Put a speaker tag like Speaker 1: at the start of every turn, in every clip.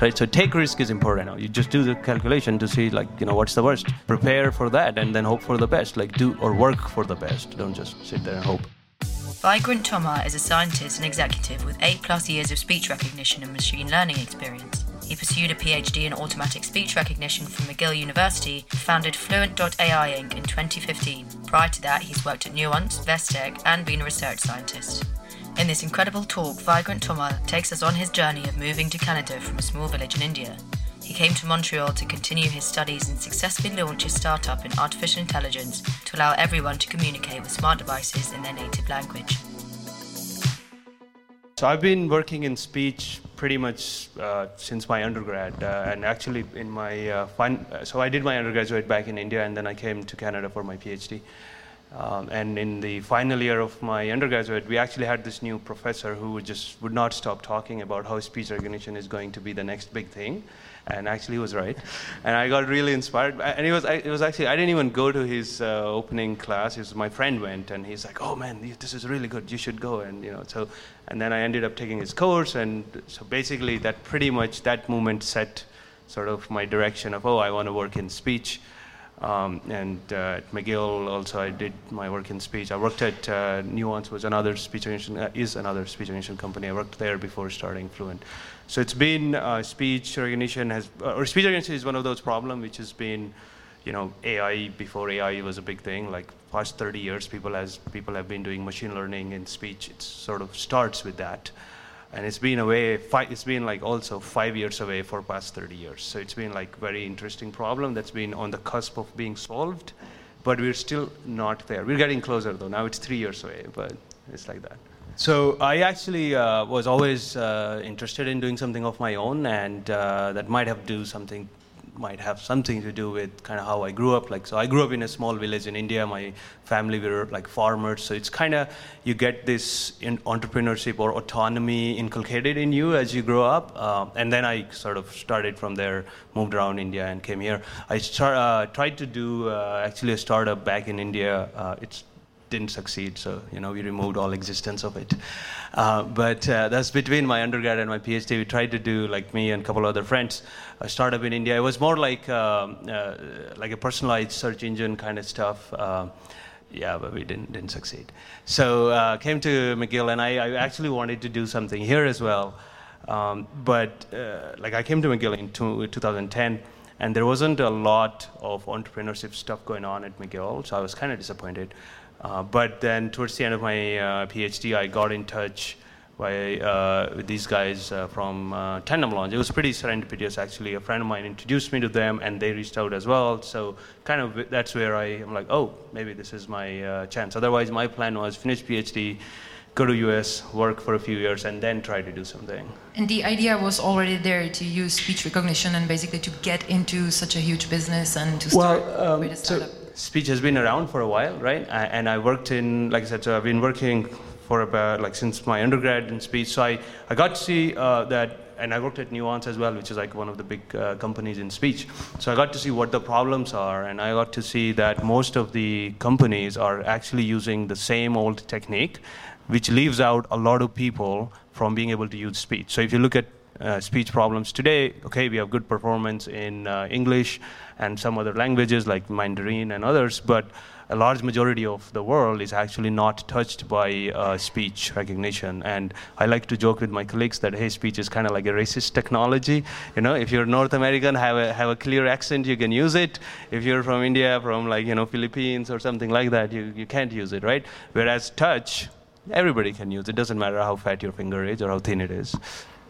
Speaker 1: Right, so take risk is important. You just do the calculation to see, like, you know, what's the worst. Prepare for that, and then hope for the best. Like, do or work for the best. Don't just sit there and hope.
Speaker 2: Vikrant Tomar is a scientist and executive with eight plus years of speech recognition and machine learning experience. He pursued a PhD in automatic speech recognition from McGill University and founded Fluent.ai Inc. in 2015. Prior to that, he's worked at Nuance, Vestec, and been a research scientist. In this incredible talk, Vikrant Tomar takes us on his journey of moving to Canada from a small village in India. He came to Montreal to continue his studies and successfully launch his startup in artificial intelligence to allow everyone to communicate with smart devices in their native language.
Speaker 1: So I've been working in speech pretty much uh, since my undergrad, uh, and actually in my uh, fin- so I did my undergraduate back in India, and then I came to Canada for my PhD. Um, and in the final year of my undergraduate, we actually had this new professor who just would not stop talking about how speech recognition is going to be the next big thing. And actually, he was right. And I got really inspired. And it was, it was actually, I didn't even go to his uh, opening class. Was, my friend went, and he's like, "Oh man, this is really good. You should go." And you know, so, and then I ended up taking his course. And so basically, that pretty much that moment set sort of my direction of, oh, I want to work in speech. Um, and uh, at McGill also I did my work in speech. I worked at uh, Nuance, was another speech recognition, uh, is another speech recognition company. I worked there before starting Fluent. So it's been uh, speech recognition has, uh, or speech recognition is one of those problems which has been, you know, AI before AI was a big thing. Like past 30 years, people has people have been doing machine learning in speech. It sort of starts with that and it's been away five, it's been like also five years away for past 30 years. So it's been like very interesting problem that's been on the cusp of being solved but we're still not there. We're getting closer though. Now it's three years away but it's like that. So i actually uh, was always uh, interested in doing something of my own and uh, that might have do something might have something to do with kind of how I grew up. Like, so I grew up in a small village in India. My family were like farmers. So it's kind of, you get this entrepreneurship or autonomy inculcated in you as you grow up. Uh, and then I sort of started from there, moved around India and came here. I start, uh, tried to do uh, actually a startup back in India. Uh, it's didn't succeed, so you know we removed all existence of it. Uh, but uh, that's between my undergrad and my PhD. We tried to do like me and a couple other friends a startup in India. It was more like um, uh, like a personalized search engine kind of stuff. Uh, yeah, but we didn't didn't succeed. So uh, came to McGill, and I, I, actually wanted to do something here as well. Um, but uh, like I came to McGill in two, 2010 and there wasn't a lot of entrepreneurship stuff going on at McGill, so I was kind of disappointed. Uh, but then towards the end of my uh, PhD, I got in touch by, uh, with these guys uh, from uh, Tandem Launch. It was pretty serendipitous, actually. A friend of mine introduced me to them, and they reached out as well. So kind of that's where I am like, oh, maybe this is my uh, chance. Otherwise, my plan was finish PhD, go to US, work for a few years, and then try to do something.
Speaker 3: And the idea was already there to use speech recognition and basically to get into such a huge business and to start well, um, with a startup.
Speaker 1: So speech has been around for a while, right? And I worked in, like I said, so I've been working for about like since my undergrad in speech. So I, I got to see uh, that, and I worked at Nuance as well, which is like one of the big uh, companies in speech. So I got to see what the problems are, and I got to see that most of the companies are actually using the same old technique, which leaves out a lot of people from being able to use speech. So if you look at uh, speech problems today, okay, we have good performance in uh, English and some other languages like Mandarin and others, but a large majority of the world is actually not touched by uh, speech recognition. And I like to joke with my colleagues that hey, speech is kind of like a racist technology. You know, if you're North American, have a have a clear accent, you can use it. If you're from India, from like you know Philippines or something like that, you you can't use it, right? Whereas touch, everybody can use it. Doesn't matter how fat your finger is or how thin it is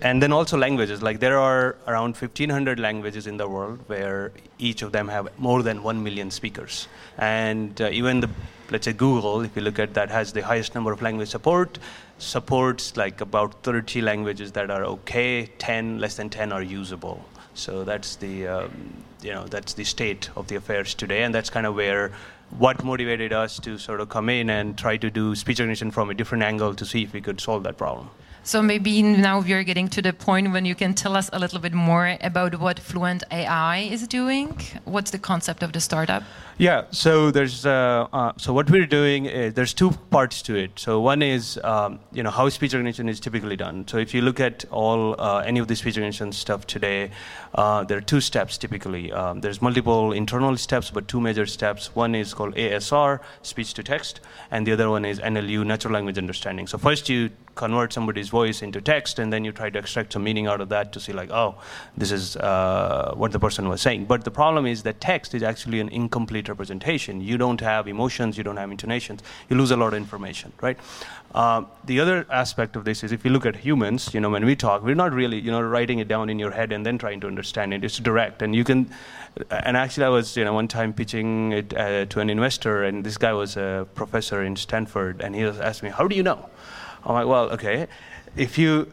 Speaker 1: and then also languages. Like there are around 1500 languages in the world where each of them have more than 1 million speakers. And uh, even the let's say google if you look at that has the highest number of language support supports like about 30 languages that are okay 10 less than 10 are usable. So that's the um, you know that's the state of the affairs today. And that's kind of where what motivated us to sort of come in and try to do speech recognition from a different angle to see if we could solve that problem
Speaker 3: So maybe now we are getting to the point when you can tell us a little bit more about what Fluent AI is doing. What's the concept of the startup?
Speaker 1: Yeah, so there's uh, uh, so what we're doing is there's two parts to it. So one is um, you know how speech recognition is typically done. So if you look at all uh, any of the speech recognition stuff today, uh, there are two steps typically. Um, there's multiple internal steps, but two major steps. One is called ASR, speech to text, and the other one is NLU, natural language understanding. So first you convert somebody's voice into text, and then you try to extract some meaning out of that to see like, oh, this is uh, what the person was saying. But the problem is that text is actually an incomplete representation. You don't have emotions, you don't have intonations, you lose a lot of information, right? Uh, the other aspect of this is if you look at humans, you know, when we talk, we're not really, you know, writing it down in your head and then trying to understand it. It's direct, and you can. And actually, I was, you know, one time pitching it uh, to an investor, and this guy was a professor in Stanford, and he asked me, "How do you know?" I'm like, well, okay. If you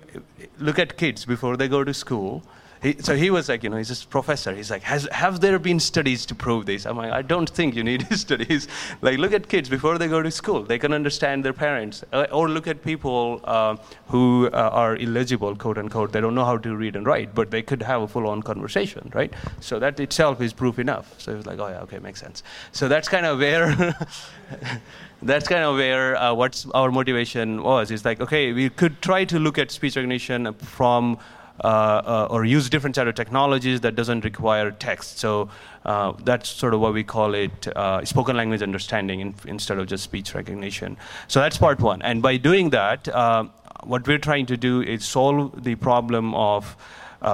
Speaker 1: look at kids before they go to school, he, so he was like, you know, he's a professor. He's like, Has, have there been studies to prove this? I'm like, I don't think you need studies. like, look at kids before they go to school. They can understand their parents. Uh, or look at people uh, who uh, are illegible, quote unquote. They don't know how to read and write, but they could have a full-on conversation, right? So that itself is proof enough. So it's like, oh yeah, okay, makes sense. So that's kind of where. that's kind of where uh, what's our motivation was. It's like, okay, we could try to look at speech recognition from uh, uh, or use different set of technologies that doesn't require text. So uh, that's sort of what we call it uh, spoken language understanding in, instead of just speech recognition. So that's part one. And by doing that, what we're trying to do is solve the problem of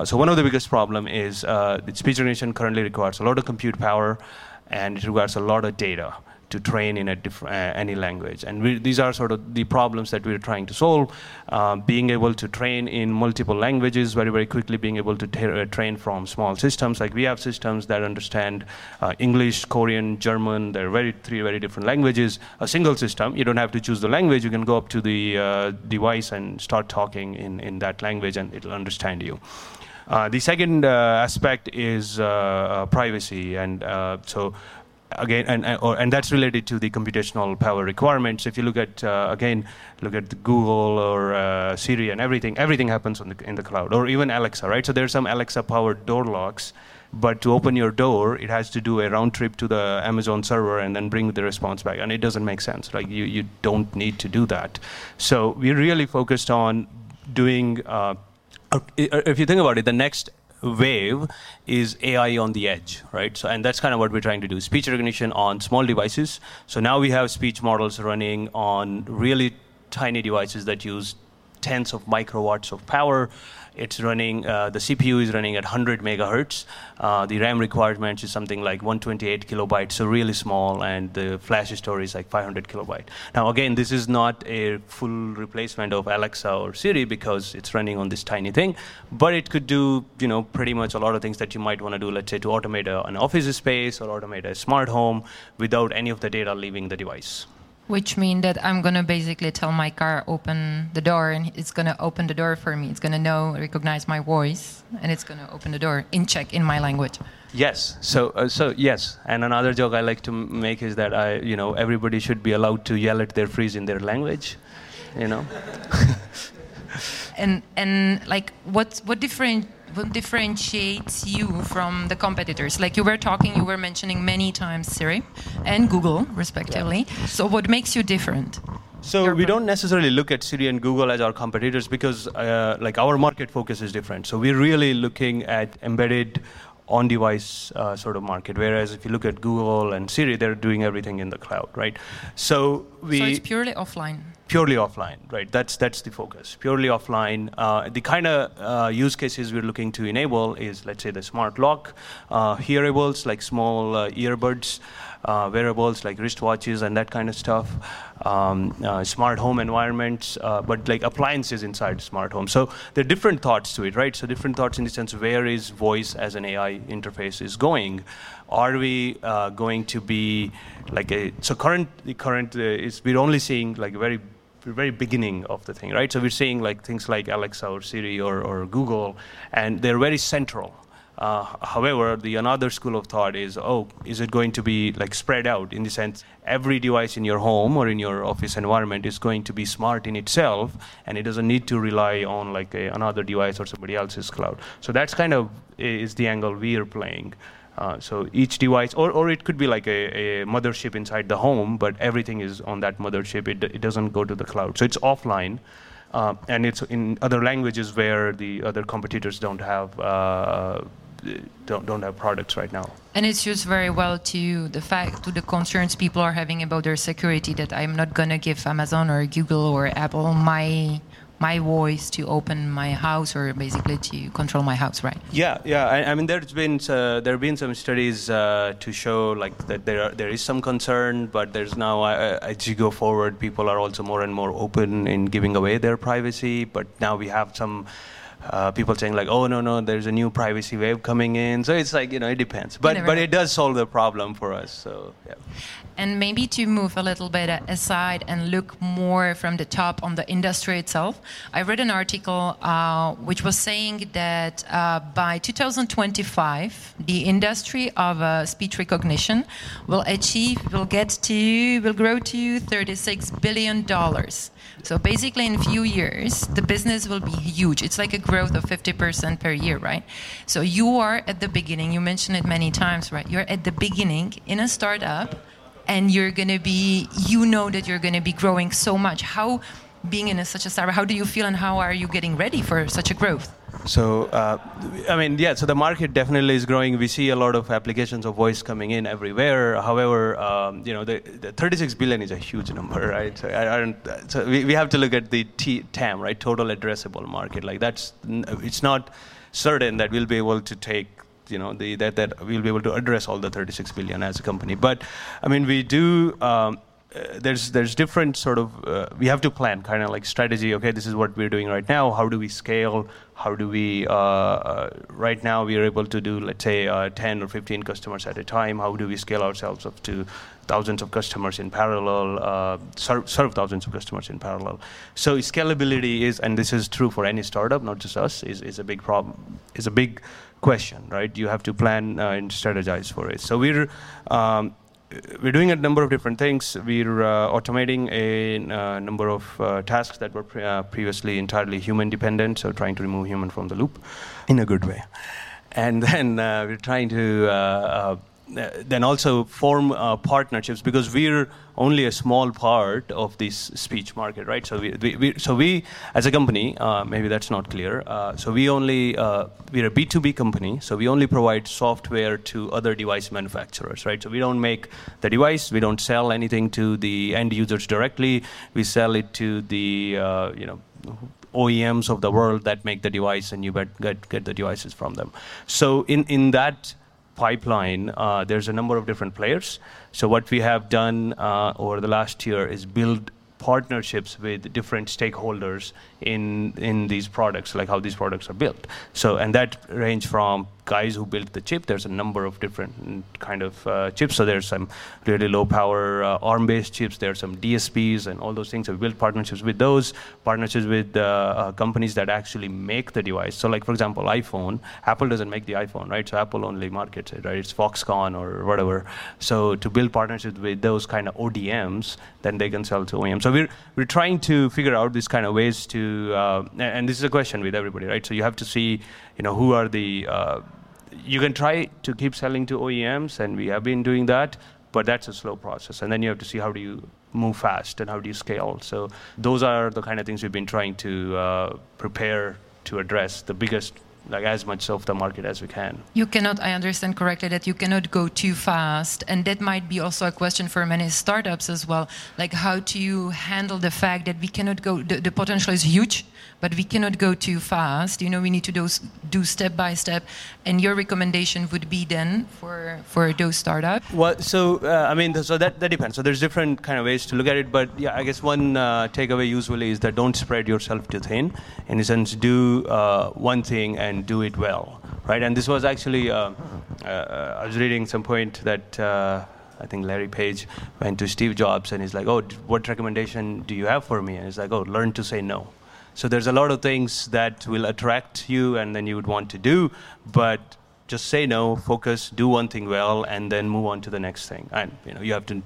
Speaker 1: so one of the biggest problem is speech recognition currently requires a lot of compute power and it requires a lot of data to train in a diff- uh, any language. And we, these are sort of the problems that we're trying to solve. Uh, being able to train in multiple languages very, very quickly, being able to uh, train from small systems. Like we have systems that understand uh, English, Korean, German. They're very three very different languages. A single system, you don't have to choose the language. You can go up to the uh, device and start talking in, in that language, and it'll understand you. Uh, the second uh, aspect is uh, privacy, and so again, and, and that's related to the computational power requirements. If you look at, uh, again, look at Google or uh, Siri and everything, everything happens the, in the cloud, or even Alexa, right? So there's some Alexa-powered door locks, but to open your door, it has to do a round trip to the Amazon server and then bring the response back, and it doesn't make sense. Like you, you don't need to do that. So we really focused on doing. Uh, if you think about it, the next wave is AI on the edge, right? So, and that's kind of what we're trying to do: speech recognition on small devices. So now we have speech models running on really tiny devices that use tens of microwatts of power it's running, uh, the CPU is running at 100 megahertz. Uh, the RAM requirement is something like 128 kilobytes, so really small, and the flash storage is like 500 kilobyte. Now, again, this is not a full replacement of Alexa or Siri because it's running on this tiny thing, but it could do, you know, pretty much a lot of things that you might want to do, let's say, to automate a, an office space or automate a smart home without any of the data leaving the device.
Speaker 3: Which means that I'm gonna basically tell my car open the door, and it's gonna open the door for me. It's gonna know, recognize my voice, and it's gonna open the door in Czech in my language.
Speaker 1: Yes. So, uh, so yes. And another joke I like to make is that I, you know, everybody should be allowed to yell at their freeze in their language. You know.
Speaker 3: and and like what what different what differentiates you from the competitors? Like you were talking, you were mentioning many times Siri and Google, respectively. Yeah. So what makes you different?
Speaker 1: So Your we don't necessarily look at Siri and Google as our competitors because, uh, like, our market focus is different. So we're really looking at embedded on-device uh, sort of market. Whereas if you look at Google and Siri, they're doing everything in the cloud, right? So we.
Speaker 3: So it's purely offline
Speaker 1: purely offline, right? That's that's the focus. Purely offline. Uh, the kind of uh, use cases we're looking to enable is, let's say, the smart lock, uh, hearables like small uh, earbuds, uh, wearables like wristwatches and that kind of stuff, um, uh, smart home environments, but like appliances inside smart home. So there are different thoughts to it, right? So different thoughts in the sense where is voice as an AI interface is going are we uh, going to be like a so current the current uh, is we're only seeing like very very beginning of the thing, right? So we're seeing like things like Alexa or Siri or, or Google, and they're very central. Uh, however, the another school of thought is, oh, is it going to be like spread out in the sense every device in your home or in your office environment is going to be smart in itself, and it doesn't need to rely on like a, another device or somebody else's cloud. So that's kind of is the angle we are playing. Uh, so each device, or, or it could be like a, a, mothership inside the home, but everything is on that mothership. It, it doesn't go to the cloud. So it's offline. Uh, and it's in other languages where the other competitors don't have uh, don't, don't have products right now.
Speaker 3: And it's used very well to the fact to the concerns people are having about their security that I'm not gonna give Amazon or Google or Apple my my voice to open my house or basically to control my house, right?
Speaker 1: Yeah, yeah. I, I mean, there's been uh, there have been some studies uh, to show like that there are, there is some concern, but there's now uh, as you go forward, people are also more and more open in giving away their privacy. But now we have some uh, people saying like, oh no no, there's a new privacy wave coming in. So it's like you know it depends, but but it does solve the problem for us. So yeah.
Speaker 3: And maybe to move a little bit aside and look more from the top on the industry itself, I read an article uh, which was saying that uh, by 2025, the industry of uh, speech recognition will achieve, will get to, will grow to 36 billion dollars. So basically, in a few years, the business will be huge. It's like a growth of 50% per year, right? So you are at the beginning. You mentioned it many times, right? You're at the beginning in a startup, and you're going to be. You know that you're going to be growing so much. How being in a, such a startup, how do you feel, and how are you getting ready for such a growth?
Speaker 1: So, uh, I mean, yeah, so the market definitely is growing. We see a lot of applications of voice coming in everywhere. However, um, you know, the, the, 36 billion is a huge number, right? So, I, I don't, so we, we have to look at the T, TAM, right? Total addressable market. Like, that's, it's not certain that we'll be able to take you know the, that that we'll be able to address all the 36 billion as a company but i mean we do um, uh, there's there's different sort of uh, we have to plan kind of like strategy okay this is what we're doing right now how do we scale how do we uh, uh right now we are able to do let's say uh, 10 or 15 customers at a time how do we scale ourselves up to thousands of customers in parallel serve, serve thousands of customers in parallel. So scalability is and this is true for any startup not just us is, is a big problem is a big question right? You have to plan and strategize for it. So we're um, we're doing a number of different things. We're uh, automating a uh, number of uh, tasks that were pre- uh, previously entirely human dependent, so trying to remove human from the loop in a good way. And then uh, we're trying to uh, uh, then also form uh, partnerships because we're only a small part of this speech market, right? So we, we, we so we as a company, uh, maybe that's not clear. Uh, so we only uh, we're a B2B company, so we only provide software to other device manufacturers, right? So we don't make the device, we don't sell anything to the end users directly. We sell it to the uh, you know OEMs of the world that make the device, and you get get the devices from them. So in in that pipeline, uh, there's a number of different players. So what we have done uh, over the last year is build partnerships with different stakeholders in in these products, like how these products are built. So and that range from guys who built the chip. There's a number of different kind of uh, chips. So there's some really low power uh, ARM-based chips. There are some DSPs and all those things. So we built partnerships with those, partnerships with uh, uh, companies that actually make the device. So like for example, iPhone. Apple doesn't make the iPhone, right? So Apple only markets it, right? It's Foxconn or whatever. So to build partnerships with those kind of ODMs, then they can sell to OEM. So we're we're trying to figure out these kind of ways to, uh, and this is a question with everybody, right? So you have to see, you know, who are the uh, you can try to keep selling to OEMs, and we have been doing that, but that's a slow process. And then you have to see how do you move fast and how do you scale. So those are the kind of things we've been trying to uh, prepare to address the biggest like as much of the market as we can.
Speaker 3: You cannot, I understand correctly, that you cannot go too fast. And that might be also a question for many startups as well. Like, how do you handle the fact that we cannot go, the, the potential is huge, but we cannot go too fast. You know, we need to do, do step by step. And your recommendation would be then for, for those startups?
Speaker 1: Well, so, uh, I mean, so that, that depends. So there's different kind of ways to look at it. But yeah, I guess one uh, takeaway usually is that don't spread yourself too thin. In a sense, do uh, one thing and and do it well, right? And this was actually, uh, uh, I was reading some point that uh, I think Larry Page went to Steve Jobs and he's like, oh, what recommendation do you have for me? And he's like, oh, learn to say no. So there's a lot of things that will attract you and then you would want to do, but just say no, focus, do one thing well, and then move on to the next thing. And you know, you have to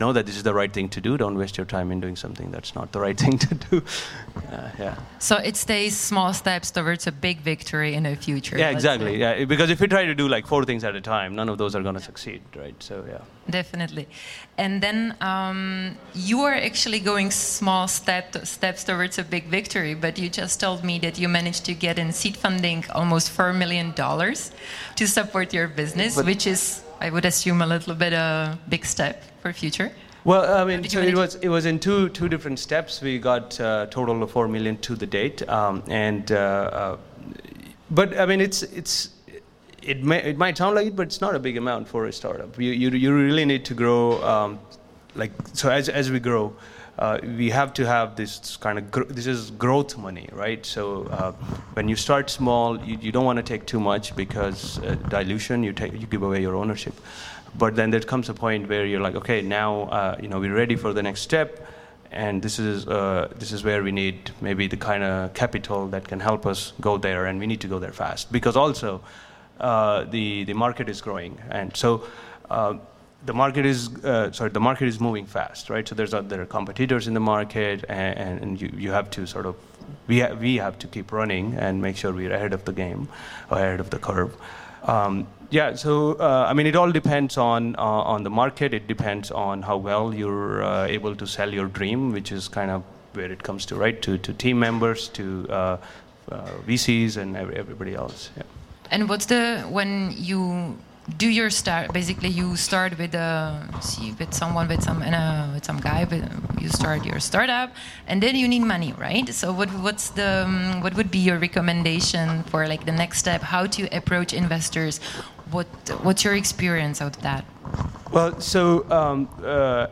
Speaker 1: know that this is the right thing to do. Don't waste your time in doing something that's not the right thing to do. Uh, yeah.
Speaker 3: So it stays small steps towards a big victory in the future.
Speaker 1: Yeah, exactly. Say. Yeah, because if you try to do like four things at a time, none of those are going to succeed, right? So yeah.
Speaker 3: Definitely. And then um, you are actually going small step steps towards a big victory, but you just told me that you managed to get in seed funding almost four million dollars to support your business, but which is, I would assume, a little bit a big step for future.
Speaker 1: Well, I mean, so it was it was in two two different steps. We got a uh, total of four million to the date, um, and uh, uh, but I mean, it's it's it may it might sound like it, but it's not a big amount for a startup. You you, you really need to grow, um, like so as as we grow. Uh, we have to have this kind of gr- this is growth money, right? So uh, when you start small, you, you don't want to take too much because uh, dilution you take you give away your ownership. But then there comes a point where you're like, okay, now uh, you know we're ready for the next step, and this is uh, this is where we need maybe the kind of capital that can help us go there, and we need to go there fast because also uh, the the market is growing, and so. Uh, the market is uh, sorry. The market is moving fast, right? So there's there are competitors in the market, and, and you, you have to sort of we ha- we have to keep running and make sure we're ahead of the game, ahead of the curve. Um, yeah, so uh, I mean, it all depends on uh, on the market. It depends on how well you're uh, able to sell your dream, which is kind of where it comes to, right? To to team members, to uh, uh, VCs, and everybody else. Yeah.
Speaker 3: And what's the when you do your start basically you start with uh, see with someone with some uh, with some guy but you start your startup and then you need money right? So what what's the um, what would be your recommendation for like the next step? How to approach investors? What what's your experience out of that?
Speaker 1: Well so um, uh,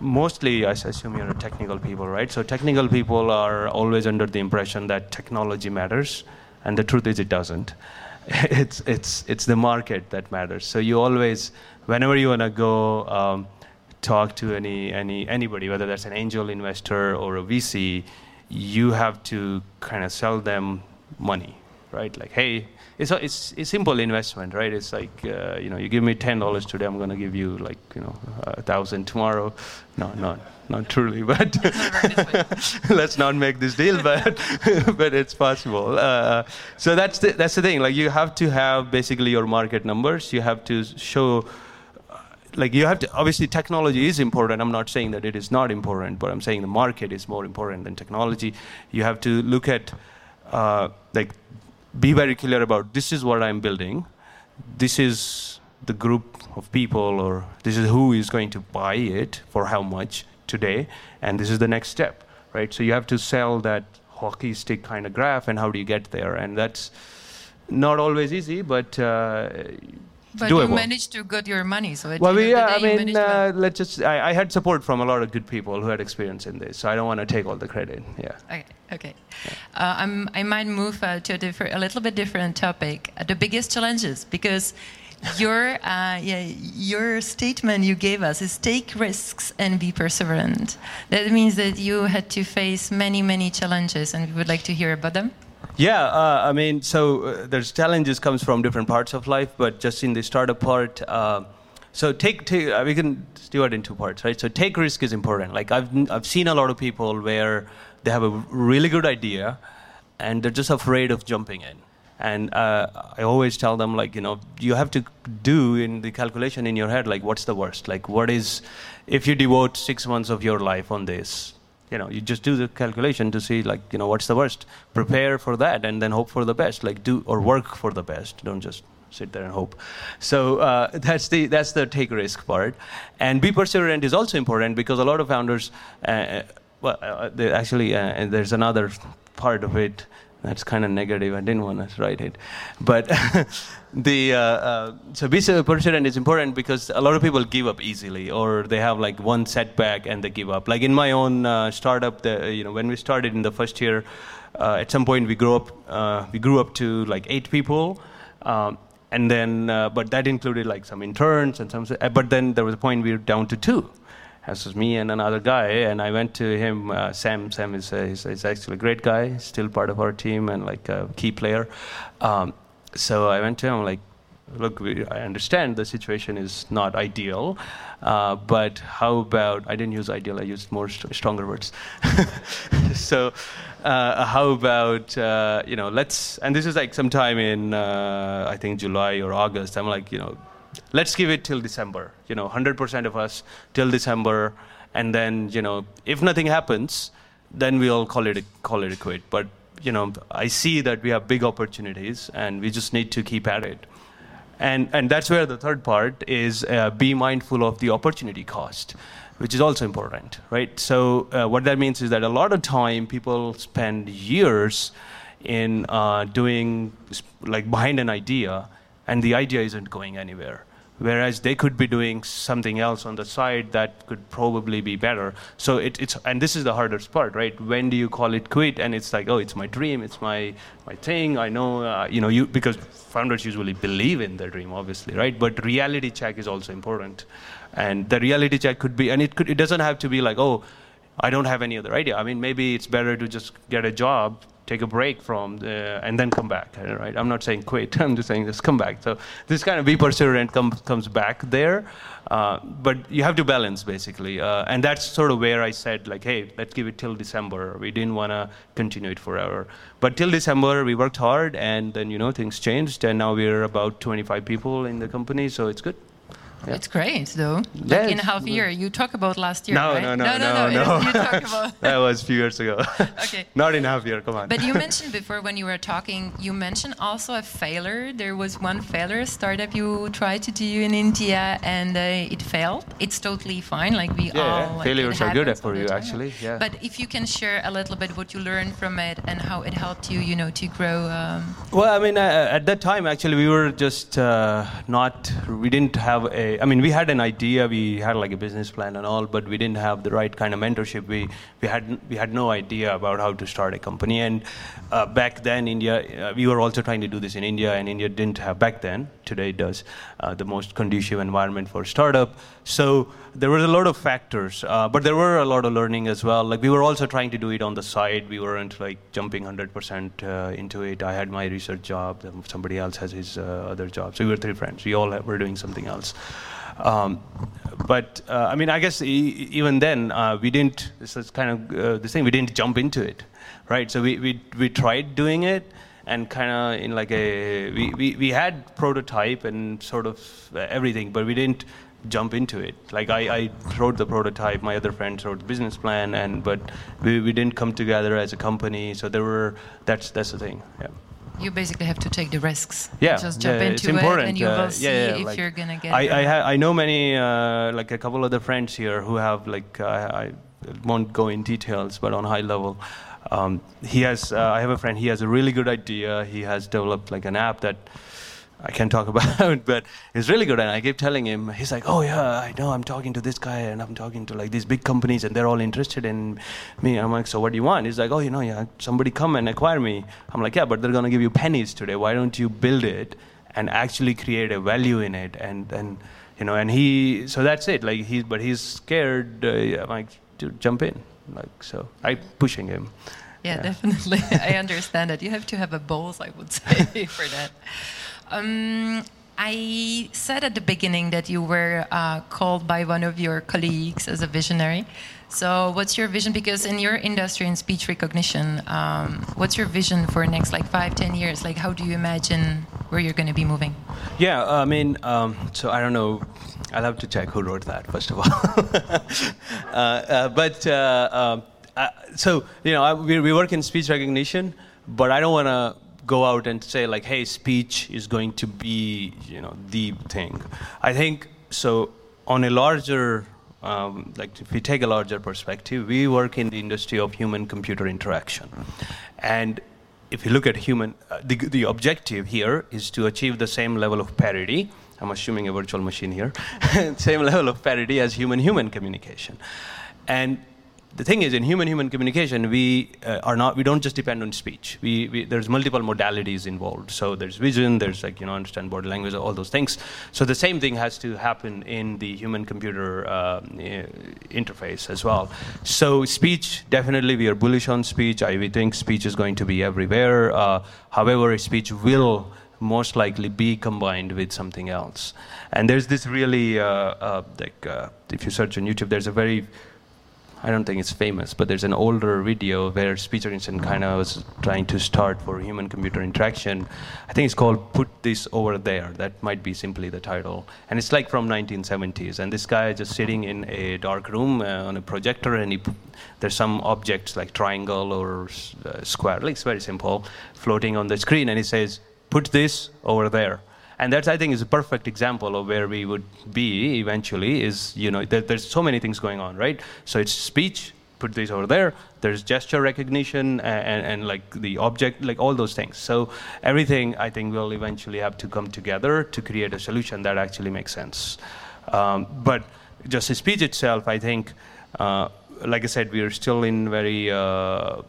Speaker 1: mostly I assume you're technical people right? So technical people are always under the impression that technology matters and the truth is it doesn't it's it's it's the market that matters. So you always, whenever you want to go um, talk to any any anybody, whether that's an angel investor or a VC, you have to kind of sell them money, right? Like, hey, it's a, it's a simple investment, right? It's like uh, you know, you give me ten dollars today, I'm gonna give you like you know a thousand tomorrow. No, not not truly, but let's not make this deal. But but it's possible. Uh, so that's the, that's the thing. Like you have to have basically your market numbers. You have to show. Like you have to obviously technology is important. I'm not saying that it is not important, but I'm saying the market is more important than technology. You have to look at uh, like be very clear about this is what I'm building. This is the group of people, or this is who is going to buy it for how much today, and this is the next step, right? So you have to sell that hockey stick kind of graph, and how do you get there? And that's not always easy, but uh,
Speaker 3: but
Speaker 1: doable.
Speaker 3: you managed to get your money, so
Speaker 1: well, we, yeah, I mean, uh, let's just. I, I, had support from a lot of good people who had experience in this, so I don't want to take all the credit. Yeah.
Speaker 3: Okay. Okay. Yeah. Uh, i might move uh, to a, different, a little bit different topic. Uh, the biggest challenges, because your uh, yeah, your statement you gave us is take risks and be perseverant. That means that you had to face many many challenges, and we would like to hear about them.
Speaker 1: Yeah, uh, I mean, so uh, there's challenges comes from different parts of life, but just in the startup part, uh, so take, take uh, we can do it in two parts, right? So take risk is important. Like I've I've seen a lot of people where they have a really good idea, and they're just afraid of jumping in. And uh, I always tell them like you know you have to do in the calculation in your head like what's the worst? Like what is if you devote six months of your life on this? You know you just do the calculation to see like you know what's the worst. Prepare for that and then hope for the best. Like do or work for the best. Don't just sit there and hope. So uh, that's the that's the take risk part. And be perseverant is also important because a lot of founders uh, well uh, actually uh, and there's another part of it that's kind of negative. I didn't want to write it, but the uh, uh, so be persistent is important because a lot of people give up easily, or they have like one setback and they give up. Like in my own uh, startup, the, you know, when we started in the first year, uh, at some point we grew up uh, we grew up to like eight people. Um, and then, uh, but that included like some interns and some. But then there was a point we were down to two, this was me and another guy, and I went to him. Uh, Sam, Sam is uh, he's, he's, actually a great guy, still part of our team and like a key player. Um, so I went to him like, look, we, I understand the situation is not ideal, uh, but how about, I didn't use ideal, I used more st- stronger words. so, uh, how about, uh, you know, let's, and this is like sometime in, uh, I think, July or August. I'm like, you know, let's give it till December, you know, 100% of us till December, and then, you know, if nothing happens, then we'll call it a, call it a quit. But you know, I see that we have big opportunities, and we just need to keep at it. And, and that's where the third part is uh, be mindful of the opportunity cost, which is also important, right? So, uh, what that means is that a lot of time people spend years in uh, doing, like, behind an idea, and the idea isn't going anywhere whereas they could be doing something else on the side that could probably be better. So it, it's and this is the hardest part, right? When do you call it quit? And it's like, oh, it's my dream, it's my my thing. I know, uh, you know, you because founders usually believe in their dream, obviously, right? But reality check is also important, and the reality check could be, and it could it doesn't have to be like, oh. I don't have any other idea. I mean, maybe it's better to just get a job take a break from the, and then come back right? I'm not saying quit i'm just saying just come back. So this kind of be perseverant comes comes back there. Uh, but you have to balance basically. Uh, and that's sort of where i said like hey let's give it till december. We didn't want to continue it forever. But till december we worked hard and then you know things changed and now we're about 25 people in the company so it's good
Speaker 3: yeah. It's great, though. Like in a half year. You talk about last year,
Speaker 1: no,
Speaker 3: right?
Speaker 1: No, no, no, no, no. no. You talk about that was a few years ago.
Speaker 3: okay.
Speaker 1: Not in a half year. Come on.
Speaker 3: But you mentioned before when you were talking, you mentioned also a failure. There was one failure startup you tried to do in India and uh, it failed. It's totally fine. Like we
Speaker 1: yeah,
Speaker 3: all.
Speaker 1: Like, failures are good for you, actually. Yeah.
Speaker 3: But if you can share a little bit what you learned from it and how it helped you, you know, to grow. Um,
Speaker 1: well, I mean, uh, at that time, actually, we were just uh, not. We didn't have a. I mean, we had an idea. We had like a business plan and all, but we didn't have the right kind of mentorship. We we had we had no idea about how to start a company. And uh, back then, India, uh, we were also trying to do this in India, and India didn't have back then. Today it does uh, the most conducive environment for startup. So there were a lot of factors, uh, but there were a lot of learning as well. Like we were also trying to do it on the side. We weren't like jumping 100% uh, into it. I had my research job. Somebody else has his uh, other job. So we were three friends. We all were doing something else. Um, but uh, I mean, I guess e- even then uh, we didn't. This is kind of uh, the thing. We didn't jump into it, right? So we we we tried doing it, and kind of in like a we, we we had prototype and sort of everything, but we didn't jump into it. Like I, I wrote the prototype, my other friends wrote the business plan, and but we, we didn't come together as a company. So there were that's that's the thing. Yeah
Speaker 3: you basically have to take the risks.
Speaker 1: Yeah,
Speaker 3: just jump
Speaker 1: yeah,
Speaker 3: into
Speaker 1: it,
Speaker 3: and you
Speaker 1: uh,
Speaker 3: will see
Speaker 1: yeah, yeah,
Speaker 3: if
Speaker 1: like
Speaker 3: you're gonna get.
Speaker 1: I I, ha- I know many uh, like a couple other friends here who have like uh, I won't go in details, but on high level. Um, he has. Uh, I have a friend. He has a really good idea. He has developed like an app that I can't talk about, but it's really good. And I keep telling him, he's like, oh yeah, I know. I'm talking to this guy, and I'm talking to like these big companies, and they're all interested in me. I'm like, so what do you want? He's like, oh, you know, yeah, somebody come and acquire me. I'm like, yeah, but they're gonna give you pennies today. Why don't you build it and actually create a value in it? And and you know, and he, so that's it. Like he's, but he's scared. Uh, I'm like, dude, jump in. Like so, I pushing him.
Speaker 3: Yeah, yeah. definitely. I understand that. You have to have a balls, I would say, for that. Um, I said at the beginning that you were uh, called by one of your colleagues as a visionary. So, what's your vision? Because in your industry in speech recognition, um, what's your vision for next like five, ten years? Like, how do you imagine where you're going to be moving?
Speaker 1: Yeah, I mean, um, so I don't know. I'll have to check who wrote that first of all. uh, uh, but uh, um, uh, so you know, I, we, we work in speech recognition, but I don't want to go out and say like, hey, speech is going to be you know the thing. I think so. On a larger um, like if we take a larger perspective, we work in the industry of human-computer interaction, and if you look at human, uh, the, the objective here is to achieve the same level of parity. I'm assuming a virtual machine here, same level of parity as human-human communication, and the thing is in human human communication we uh, are not we don't just depend on speech. We, we, there's multiple modalities involved. So there's vision there's like you know understand body language all those things. So the same thing has to happen in the human computer uh, interface as well. So speech definitely we are bullish on speech. I, we think speech is going to be everywhere. Uh, however speech will most likely be combined with something else. And there's this really, uh, uh, like, uh, if you search on YouTube, there's a very I don't think it's famous, but there's an older video where speech recognition kind of was trying to start for human computer interaction. I think it's called Put This Over There. That might be simply the title. And it's like from 1970s. And this guy is just sitting in a dark room uh, on a projector, and he, there's some objects like triangle or uh, square, like it's very simple, floating on the screen. And he says, Put this over there and that's i think is a perfect example of where we would be eventually is you know there, there's so many things going on right? So it's speech put these over there. There's gesture recognition and, and, and, like the object like all those things. So everything i think will eventually have to come together to create a solution that actually makes sense. Um, but just the speech itself i think uh, like i said we are still in very uh,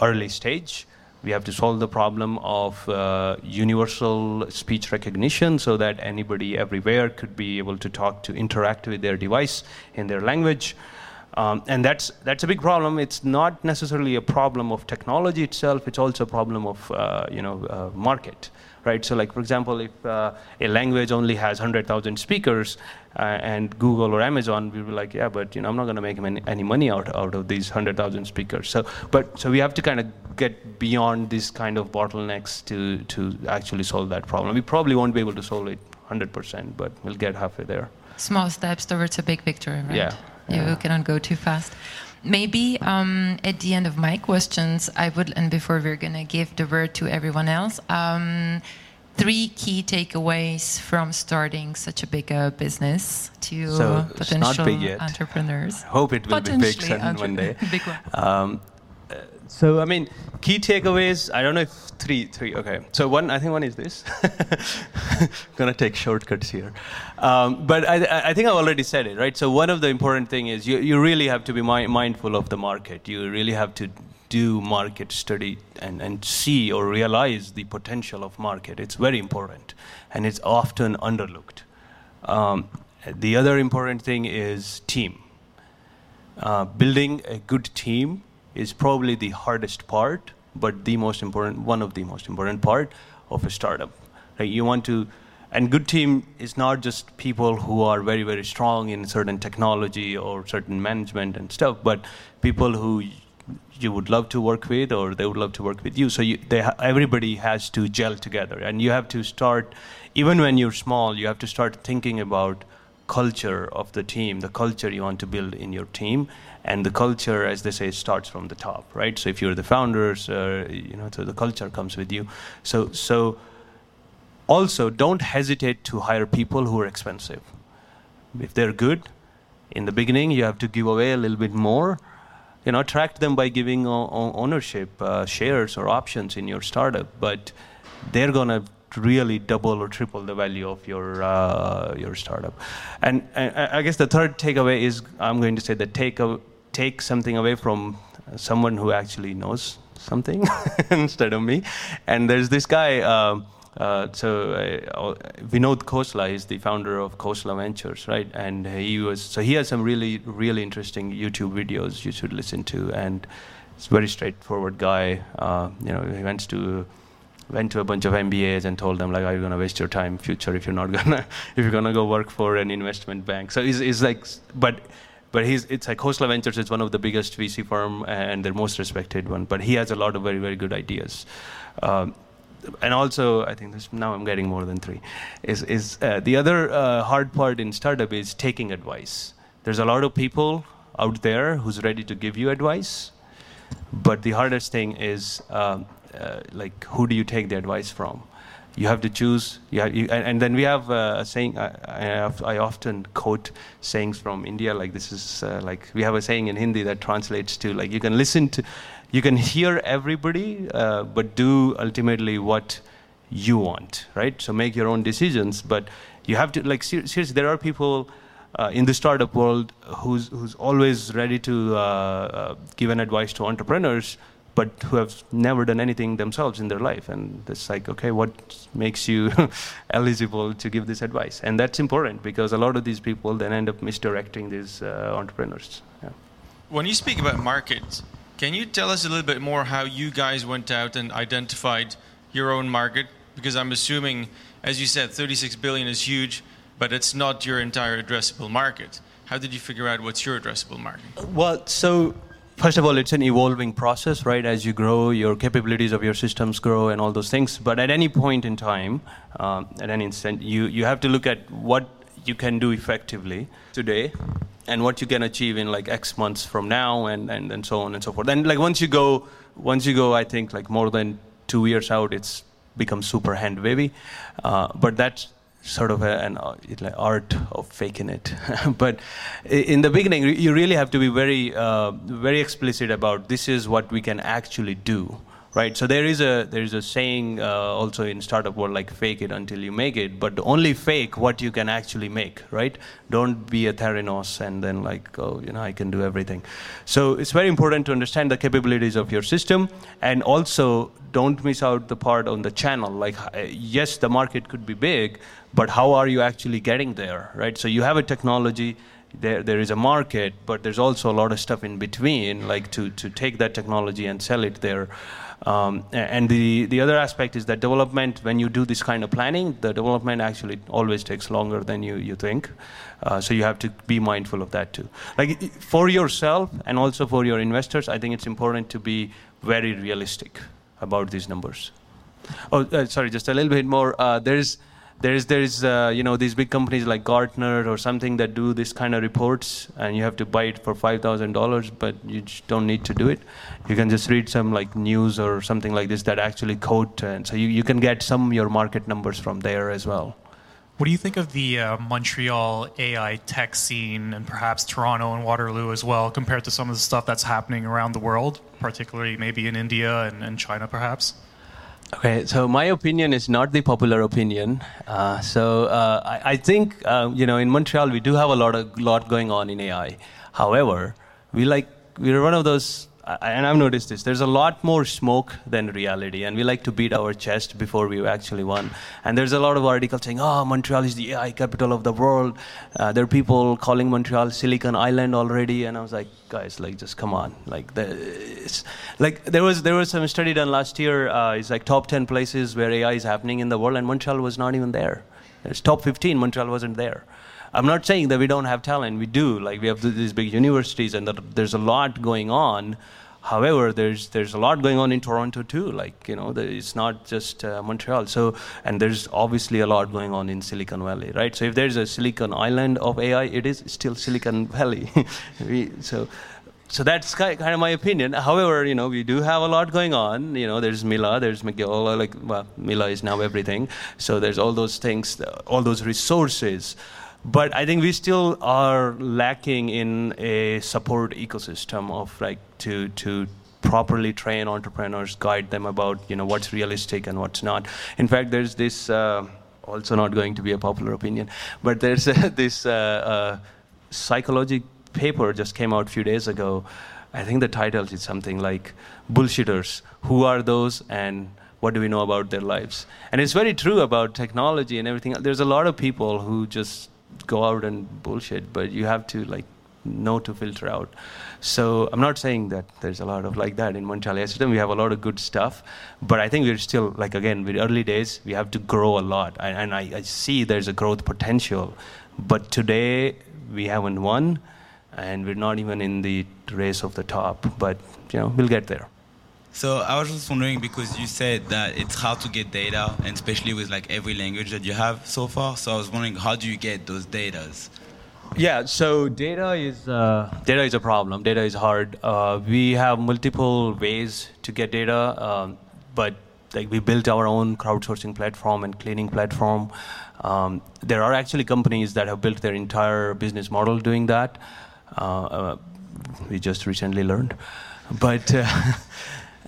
Speaker 1: early stage we have to solve the problem of uh, universal speech recognition so that anybody everywhere could be able to talk to interact with their device in their language. Um, and that's, that's a big problem. It's not necessarily a problem of technology itself, it's also a problem of uh, you know, uh, market right? So like, for example, if uh, a language only has 100,000 speakers uh, and Google or Amazon, we were like, yeah, but you know, I'm not going to make any, any money out, out of these 100,000 speakers. So, but, so we have to kind of get beyond these kind of bottlenecks to, to actually solve that problem. We probably won't be able to solve it 100%, but we'll get halfway there.
Speaker 3: Small steps towards a big victory, right?
Speaker 1: Yeah.
Speaker 3: You yeah. cannot go too fast. Maybe um, at the end of my questions, I would, and before we're going to give the word to everyone else, um, three key takeaways from starting such a big uh, business to
Speaker 1: so
Speaker 3: potential entrepreneurs.
Speaker 1: I hope it will be big one day. big one. Um, so I mean, key takeaways. I don't know if three, three. Okay. So one, I think one is this. Gonna take shortcuts here, um, but I, I think I've already said it, right? So one of the important thing is you, you really have to be mi- mindful of the market. You really have to do market study and, and see or realize the potential of market. It's very important, and it's often underlooked. Um, the other important thing is team. Uh, building a good team is probably the hardest part, but the most important, one of the most important part of a startup. Right? You want to, and good team is not just people who are very, very strong in certain technology or certain management and stuff, but people who you would love to work with or they would love to work with you. So you, ha- everybody has to gel together, and you have to start, even when you're small, you have to start thinking about culture of the team, the culture you want to build in your team, and the culture, as they say, starts from the top, right? So if you're the founders, uh, you know, so the culture comes with you. So, so also don't hesitate to hire people who are expensive. If they're good, in the beginning, you have to give away a little bit more. You know, attract them by giving ownership, uh, shares, or options in your startup. But they're gonna really double or triple the value of your uh, your startup. And, and, I guess the third takeaway is I'm going to say that take a, take something away from someone who actually knows something instead of me. And there's this guy. Uh, uh, so uh, Vinod Khosla is the founder of Khosla Ventures, right? And he was so he has some really really interesting YouTube videos you should listen to, and it's a very straightforward guy. Uh, you know, he went to went to a bunch of MBAs and told them like, "Are you to waste your time, future, if you're not gonna if you're gonna go work for an investment bank?" So he's, he's like, but but he's it's like Khosla Ventures is one of the biggest VC firm and their most respected one. But he has a lot of very very good ideas. Um, and also, I think this, now I'm getting more than three. Is is uh, the other uh, hard part in startup is taking advice. There's a lot of people out there who's ready to give you advice, but the hardest thing is um, uh, like who do you take the advice from? you have to choose. You have, you, and, and, then we have uh, a saying. I, I, have, I, often quote sayings from India. Like this is uh, like we have a saying in Hindi that translates to like you can listen to, you can hear everybody, uh, but do ultimately what you want, right? So make your own decisions. But you have to like ser- seriously. There are people. Uh, in the startup world, who's who's always ready to uh, uh, give an advice to entrepreneurs, but who have never done anything themselves in their life. And it's like, okay, what makes you eligible to give this advice? And that's important because a lot of these people then end up misdirecting these uh, entrepreneurs. Yeah.
Speaker 4: When you speak about markets, can you tell us a little bit more how you guys went out and identified your own market? Because I'm assuming, as you said, 36 billion is huge, but it's not your entire addressable market. How did you figure out what's your addressable market?
Speaker 1: Well, so first of all, it's an evolving process, right? As you grow, your capabilities of your systems grow and all those things. But at any point in time, um, at any instant, you, you have to look at what you can do effectively today and what you can achieve in like X months from now and, and, and so on and so forth. And like once you go, once you go, I think like more than two years out, it's become super hand wavy. Uh, but that's sort of a, an uh, art of faking it. but in the beginning, you really have to be very, uh, very explicit about this is what we can actually do right? So there is a there is a saying uh, also in startup world like fake it until you make it, but only fake what you can actually make, right? Don't be a Theranos and then like oh you know I can do everything. So it's very important to understand the capabilities of your system and also don't miss out the part on the channel. Like uh, yes, the market could be big, but how are you actually getting there, right? So you have a technology there, there is a market, but there's also a lot of stuff in between, like to, to take that technology and sell it there. Um, and the, the other aspect is that development, when you do this kind of planning, the development actually always takes longer than you, you think. Uh, so you have to be mindful of that too. Like for yourself and also for your investors, I think it's important to be very realistic about these numbers. Oh, uh, sorry, just a little bit more. Uh, there's there's there's uh, you know these big companies like Gartner or something that do this kind of reports, and you have to buy it for five thousand dollars, but you don't need to do it. You can just read some like news or something like this that actually quote, and so you, you can get some your market numbers from there as well.
Speaker 5: What do you think of the uh, Montreal AI tech scene and perhaps Toronto and Waterloo as well, compared to some of the stuff that's happening around the world, particularly maybe in India and, and China, perhaps?
Speaker 1: Okay, so my opinion is not the popular opinion. Uh, so uh, I, I, think uh, you know in Montreal we do have a lot of lot going on in AI. However, we like we're one of those and I've noticed this, there's a lot more smoke than reality, and we like to beat our chest before we actually won. And there's a lot of articles saying, oh, Montreal is the AI capital of the world. Uh, there are people calling Montreal Silicon Island already, and I was like, guys, like, just come on. Like, like there was there was some study done last year. Uh, it's like top 10 places where AI is happening in the world, and Montreal was not even there. It's top 15, Montreal wasn't there. I'm not saying that we don't have talent. We do. Like we have these big universities, and there's a lot going on. However, there's there's a lot going on in Toronto too. Like you know, it's not just uh, Montreal. So and there's obviously a lot going on in Silicon Valley, right? So if there's a Silicon Island of AI, it is still Silicon Valley. we, so so that's kind of my opinion. However, you know, we do have a lot going on. You know, there's Mila, there's McGill, like, well, Mila is now everything. So there's all those things, all those resources. But I think we still are lacking in a support ecosystem of like to to properly train entrepreneurs, guide them about you know what's realistic and what's not. In fact, there's this. Uh, also not going to be a popular opinion, but there's uh, this uh, psychology paper just came out a few days ago. I think the title is something like "Bullshitters: Who are those and what do we know about their lives?" And it's very true about technology and everything. There's a lot of people who just go out and bullshit, but you have to like know to filter out. So I'm not saying that there's a lot of like that in Montreal system. We have a lot of good stuff, but I think we're still like again with early days. We have to grow a lot, and, I, I see there's a growth potential, but today we haven't won, and we're not even in the race of the top. But you know we'll get there.
Speaker 6: So I was just wondering because you said that it's hard to get data, and especially with like every language that you have so far. So I was wondering, how do you get those datas?
Speaker 1: Yeah, so data is uh, data is a problem. Data is hard. Uh, we have multiple ways to get data, um, but like we built our own crowdsourcing platform and cleaning platform. Um, there are actually companies that have built their entire business model doing that. Uh, uh we just recently learned, but.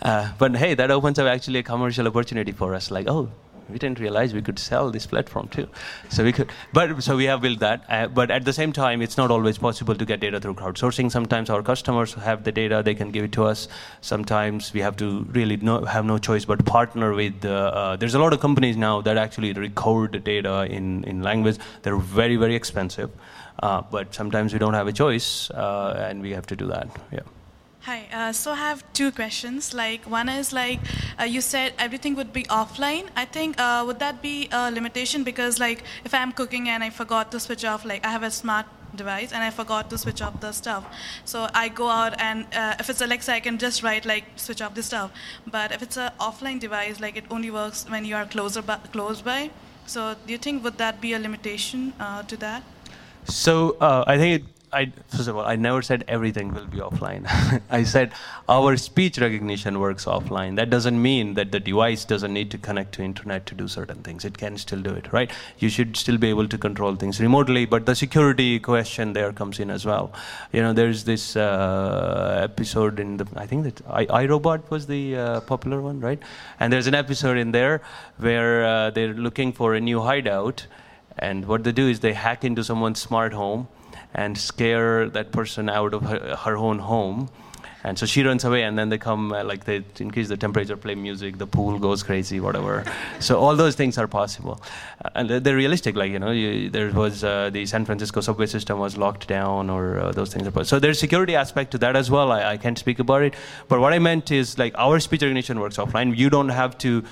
Speaker 1: Uh, but hey, that opens up actually a commercial opportunity for us. Like, oh, we didn't realize we could sell this platform too. So we could, but so we have built that. Uh, but at the same time, it's not always possible to get data through crowdsourcing. Sometimes our customers have the data; they can give it to us. Sometimes we have to really no, have no choice but partner with. Uh, there's a lot of companies now that actually record the data in in language. They're very very expensive, uh, but sometimes we don't have a choice, uh, and we have to do that. Yeah.
Speaker 7: Hi. Uh, so I have two questions. Like one is like uh, you said everything would be offline. I think uh, would that be a limitation because like if I'm cooking and I forgot to switch off, like I have a smart device and I forgot to switch off the stuff. So I go out and uh, if it's Alexa, I can just write like switch off the stuff. But if it's an offline device, like it only works when you are closer by, close by. So do you think would that be a limitation uh, to that?
Speaker 1: So uh, I think it, I, first of all, I never said everything will be offline. I said our speech recognition works offline. That doesn't mean that the device doesn't need to connect to internet to do certain things. It can still do it, right? You should still be able to control things remotely, but the security question there comes in as well. You know, there's this uh, episode in the, I think that I, iRobot was the uh, popular one, right? And there's an episode in there where uh, they're looking for a new hideout. And what they do is they hack into someone's smart home and scare that person out of her, her own home. And so she runs away, and then they come, uh, like they increase the temperature, play music, the pool goes crazy, whatever. so all those things are possible, uh, and they're, they're, realistic. Like you know, you, there was uh, the San Francisco subway system was locked down, or uh, those things are possible. So there's security aspect to that as well. I, I, can't speak about it, but what I meant is like our speech recognition works offline. You don't have to,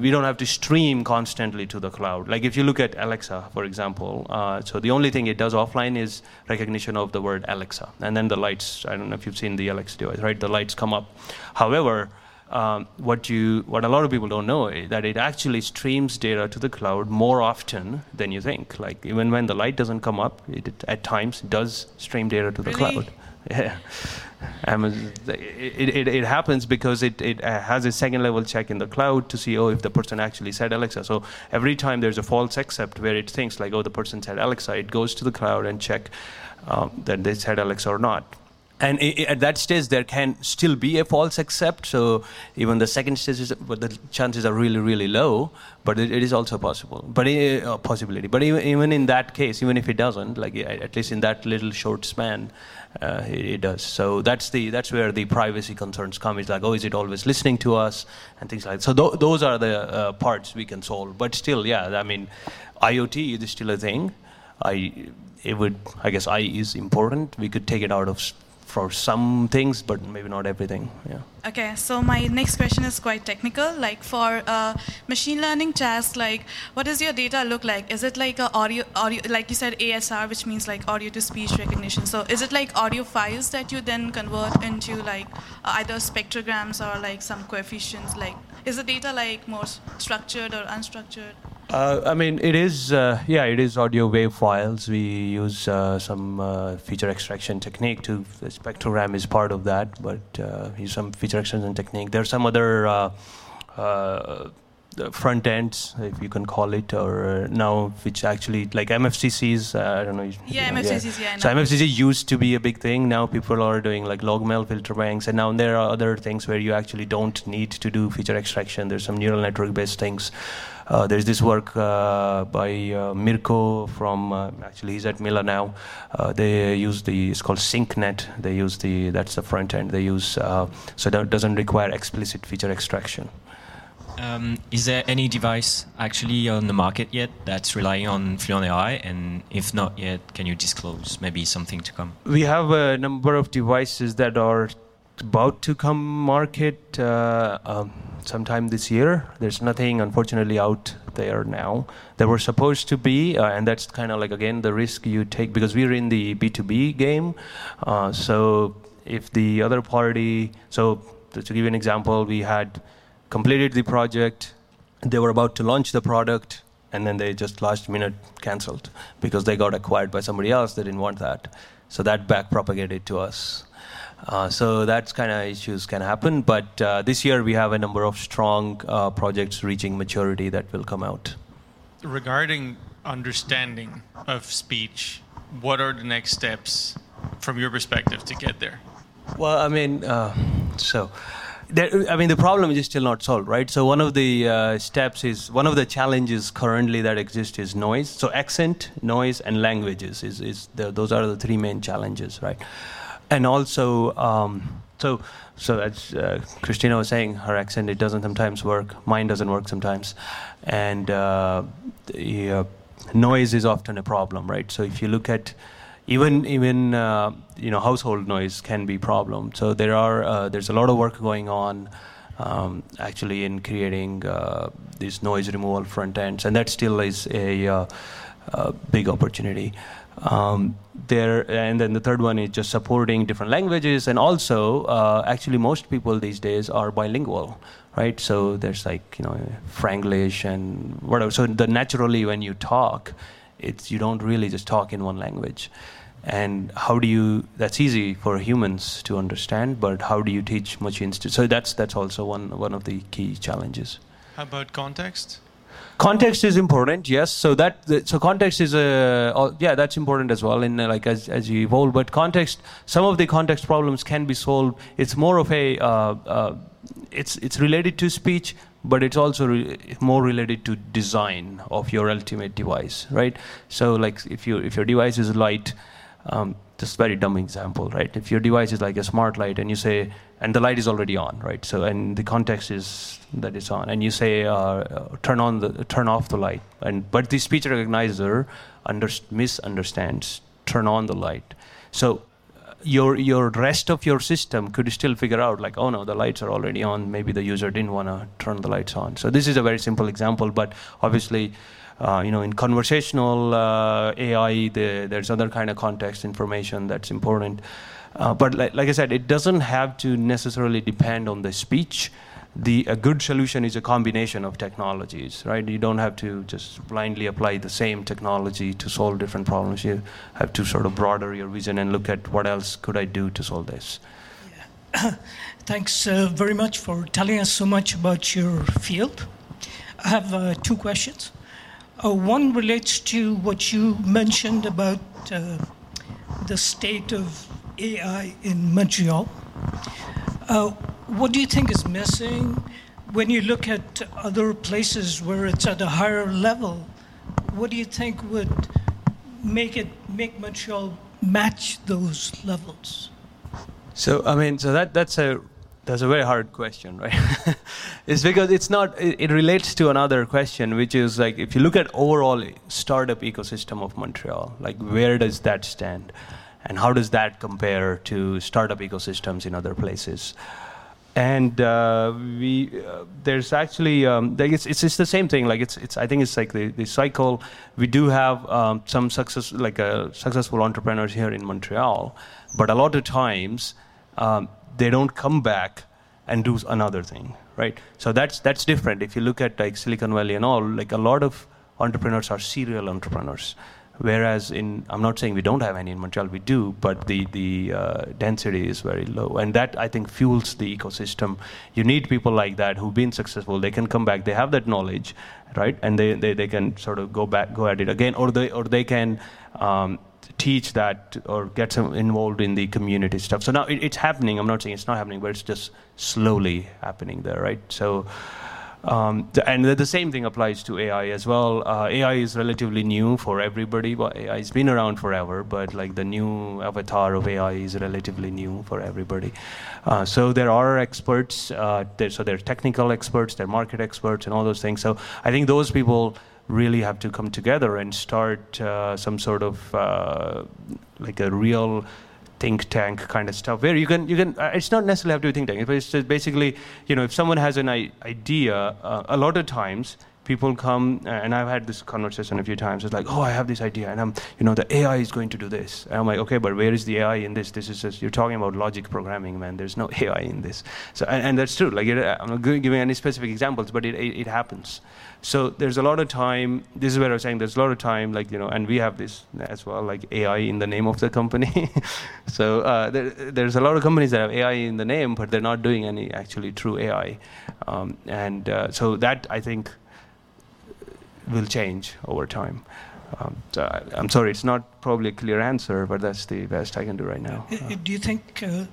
Speaker 1: we don't have to stream constantly to the cloud. Like if you look at Alexa, for example, so the only thing it does offline is recognition of the word Alexa, and then the lights. I don't know if you've seen the Alexa device, right? The lights come up. However, um, what you what a lot of people don't know is that it actually streams data to the cloud more often than you think. Like even when the light doesn't come up, it, it at times does stream data to the
Speaker 7: really?
Speaker 1: cloud. Yeah. it, it, it, happens because it, it has a second level check in the cloud to see, oh, if the person actually said Alexa. So every time there's a false accept where it thinks, like, oh, the person said Alexa, it goes to the cloud and check um, that they said Alexa or not and at that stage there can still be a false accept. So even the second stage is but the chances are really really low. But it, it is also possible. But a uh, possibility. But even, even in that case even if it doesn't like at least in that little short span uh, it, it, does. So that's the that's where the privacy concerns come. It's like oh is it always listening to us? And things like that. So th- those are the uh, parts we can solve. But still yeah i mean iot is still a thing. I it would i guess i is important. We could take it out of for some things, but maybe not everything. Yeah.
Speaker 7: Okay, so my next question is quite technical. Like for uh, machine learning tasks, like what does your data look like? Is it like a audio, audio, like you said, ASR, which means like audio to speech recognition? So is it like audio files that you then convert into like uh, either spectrograms or like some coefficients? Like is the data like more structured or unstructured?
Speaker 1: Uh, I mean, it is, uh, yeah, it is audio wave files. We use uh, some uh, feature extraction technique to, the spectrogram is part of that, but uh, use some feature extraction technique. There are some other uh, front ends, if you can call it, or now which actually, like MFCCs, I don't know.
Speaker 7: Yeah, know, MFCCs, yeah. yeah
Speaker 1: so MFCC used to be a big thing. Now people are doing like log-mel filter banks, and now there are other things where you actually don't need to do feature extraction. There's some neural network-based things. Uh, there's this work uh, by uh, Mirco from uh, actually he's at Mila now. Uh, they use the it's called SincNet. They use the that's the front end. They use uh, so that doesn't require explicit feature extraction.
Speaker 8: Um, is there any device actually on the market yet that's relying on Fluent AI? And if not yet, can you disclose maybe something to come?
Speaker 1: We have a number of devices that are about to come market. Um, sometime this year. There's nothing, unfortunately, out there now. There were supposed to be, uh, and that's kind of like again the risk you take because we're in the B2B game. Uh, so if the other party, so to give you an example, we had completed the project, they were about to launch the product, and then they just last minute canceled because they got acquired by somebody else. They didn't want that, so that back propagated to us. Uh, so that's kind of issues can happen. But uh, this year we have a number of strong uh, projects reaching maturity that will come out.
Speaker 4: Regarding understanding of speech, what are the next steps from your perspective to get there?
Speaker 1: Well, I mean, uh, so. There, I mean, the problem is still not solved, right? So one of the uh, steps is one of the challenges currently that exist is noise. So accent, noise, and languages is, is the, those are the three main challenges, right? And also um, so so as uh, Christina was saying, her accent it doesn't sometimes work. Mine doesn't work sometimes, and uh, the uh, noise is often a problem, right? So if you look at even even uh, you know household noise can be problem. So there are uh, there's a lot of work going on um, actually in creating uh, these noise removal front ends, and that still is a, a big opportunity. Um, there and then the third one is just supporting different languages, and also uh, actually most people these days are bilingual right? So there's like you know Franglish and whatever. So the naturally when you talk, it's you don't really just talk in one language. And how do you? That's easy for humans to understand, but how do you teach machines to? So that's that's also one one of the key challenges.
Speaker 4: How about context?
Speaker 1: Context is important, yes. So that so context is a oh, yeah, that's important as well. In uh, like as as you evolve, but context, some of the context problems can be solved. It's more of a uh, uh, it's it's related to speech, but it's also re- more related to design of your ultimate device, right? So like if you if your device is light, um, just very dumb example, right? If your device is like a smart light and you say and the light is already on, right? So and the context is that it's on, and you say uh, uh, turn on the turn off the light, and but the speech recognizer under, misunderstands turn on the light. So your your rest of your system could still figure out like oh no the lights are already on maybe the user didn't want to turn the lights on so this is a very simple example but obviously uh, you know in conversational uh, ai the, there's other kind of context information that's important uh, but like, like i said it doesn't have to necessarily depend on the speech the a good solution is a combination of technologies, right? You don't have to just blindly apply the same technology to solve different problems. You have to sort of broaden your vision and look at what else could I do to solve this.
Speaker 9: Yeah. Thanks uh, very much for telling us so much about your field. I have uh, two questions. Uh, one relates to what you mentioned about uh, the state of AI in Montreal. Uh, what do you think is missing when you look at other places where it's at a higher level? What do you think would make it make Montreal match those levels?
Speaker 1: So I mean, so that that's a that's a very hard question, right? it's because it's not. It, it, relates to another question, which is like if you look at overall startup ecosystem of Montreal, like where does that stand, and how does that compare to startup ecosystems in other places? and uh, we uh, there's actually um, it's, it's, it's the same thing like it's it's I think it's like the, the cycle we do have um, some success like uh, successful entrepreneurs here in Montreal but a lot of times um, they don't come back and do another thing right so that's that's different if you look at like Silicon Valley and all like a lot of entrepreneurs are serial entrepreneurs Whereas in, I'm not saying we don't have any in Montreal, we do, but the the uh, density is very low, and that I think fuels the ecosystem. You need people like that who've been successful. They can come back. They have that knowledge, right? And they, they, they can sort of go back, go at it again, or they or they can. Um, teach that or get some involved in the community stuff. So now it, it's happening. I'm not saying it's not happening, but it's just slowly happening there, right? So um, and the same thing applies to AI as well. Uh, AI is relatively new for everybody. But AI has been around forever, but like the new avatar of AI is relatively new for everybody. Uh, so there are experts. Uh, there, so there are technical experts, there are market experts, and all those things. So I think those people really have to come together and start uh, some sort of uh, like a real think tank kind of stuff where you can you can uh, it's not necessarily have to be think tank but it's just basically you know if someone has an idea uh, a lot of times people come and I've had this conversation a few times. It's like, oh, I have this idea, and I'm, you know, the AI is going to do this. And I'm like, okay, but where is the AI in this? This is just you're talking about logic programming, man. There's no AI in this. So, and, and that's true. Like, it, I'm not giving any specific examples, but it, it, it happens. So there's a lot of time. This is where I was saying there's a lot of time, like you know, and we have this as well, like AI in the name of the company. so uh, there, there's a lot of companies that have AI in the name, but they're not doing any actually true AI. Um, and uh, so that I think will change over time. Um, so I, am sorry, it's not probably a clear answer, but that's the best I can do right now.
Speaker 9: Uh, do you think uh,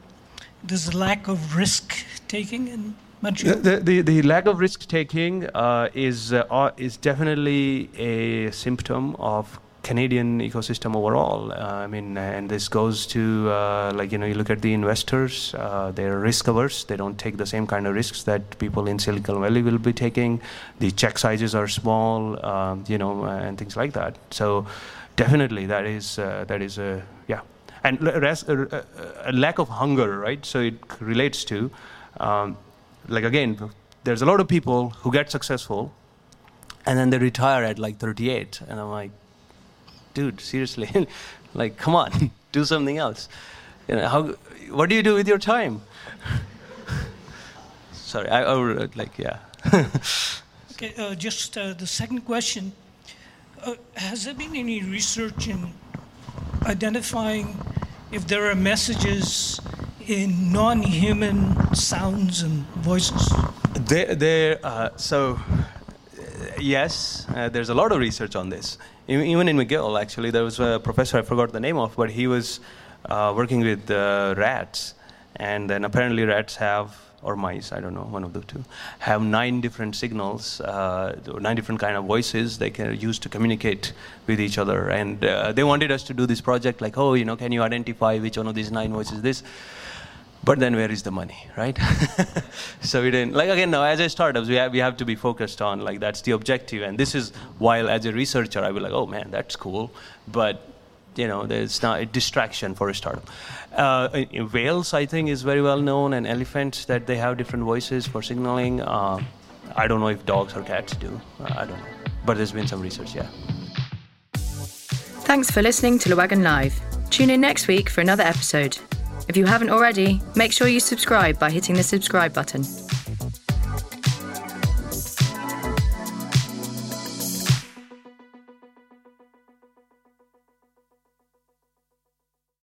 Speaker 9: there's a lack of risk taking in Montreal?
Speaker 1: The, the, the lack of risk taking uh, is, uh, is definitely a symptom of Canadian ecosystem overall. Uh, I mean, and this goes to uh, like you know, you look at the investors; uh, they're risk averse. They don't take the same kind of risks that people in Silicon Valley will be taking. The check sizes are small, um, you know, and things like that. So, definitely, that is uh, that is a Yeah, and res- uh, a lack of hunger, right? So it relates to, um, like again, there's a lot of people who get successful, and then they retire at like 38, and I'm like, dude, seriously, like, come on, do something else. You know, how? What do you do with your time? Sorry, I, I like, yeah.
Speaker 9: okay, uh, just uh, the second question. Uh, has there been any research in identifying if there are messages in non-human sounds and voices?
Speaker 1: There, there. Uh, so, yes, uh, there's a lot of research on this. Even in McGill, actually, there was a professor I forgot the name of, but he was uh, working with uh, rats, and then apparently rats have or mice, I don't know, one of the two, have nine different signals, uh, nine different kind of voices they can use to communicate with each other. And uh, they wanted us to do this project, like, oh, you know, can you identify which one of these nine voices this? But then where is the money, right? so we didn't, like again, now as a startups, we have, we have to be focused on, like, that's the objective. And this is, while as a researcher, I be like, oh man, that's cool. But you know, there's not a distraction for a startup. Uh, whales, I think, is very well known, and elephants that they have different voices for signaling. Uh, I don't know if dogs or cats do. Uh, I don't know, but there's been some research, yeah.
Speaker 2: Thanks for listening to Le Wagon Live. Tune in next week for another episode. If you haven't already, make sure you subscribe by hitting the subscribe button.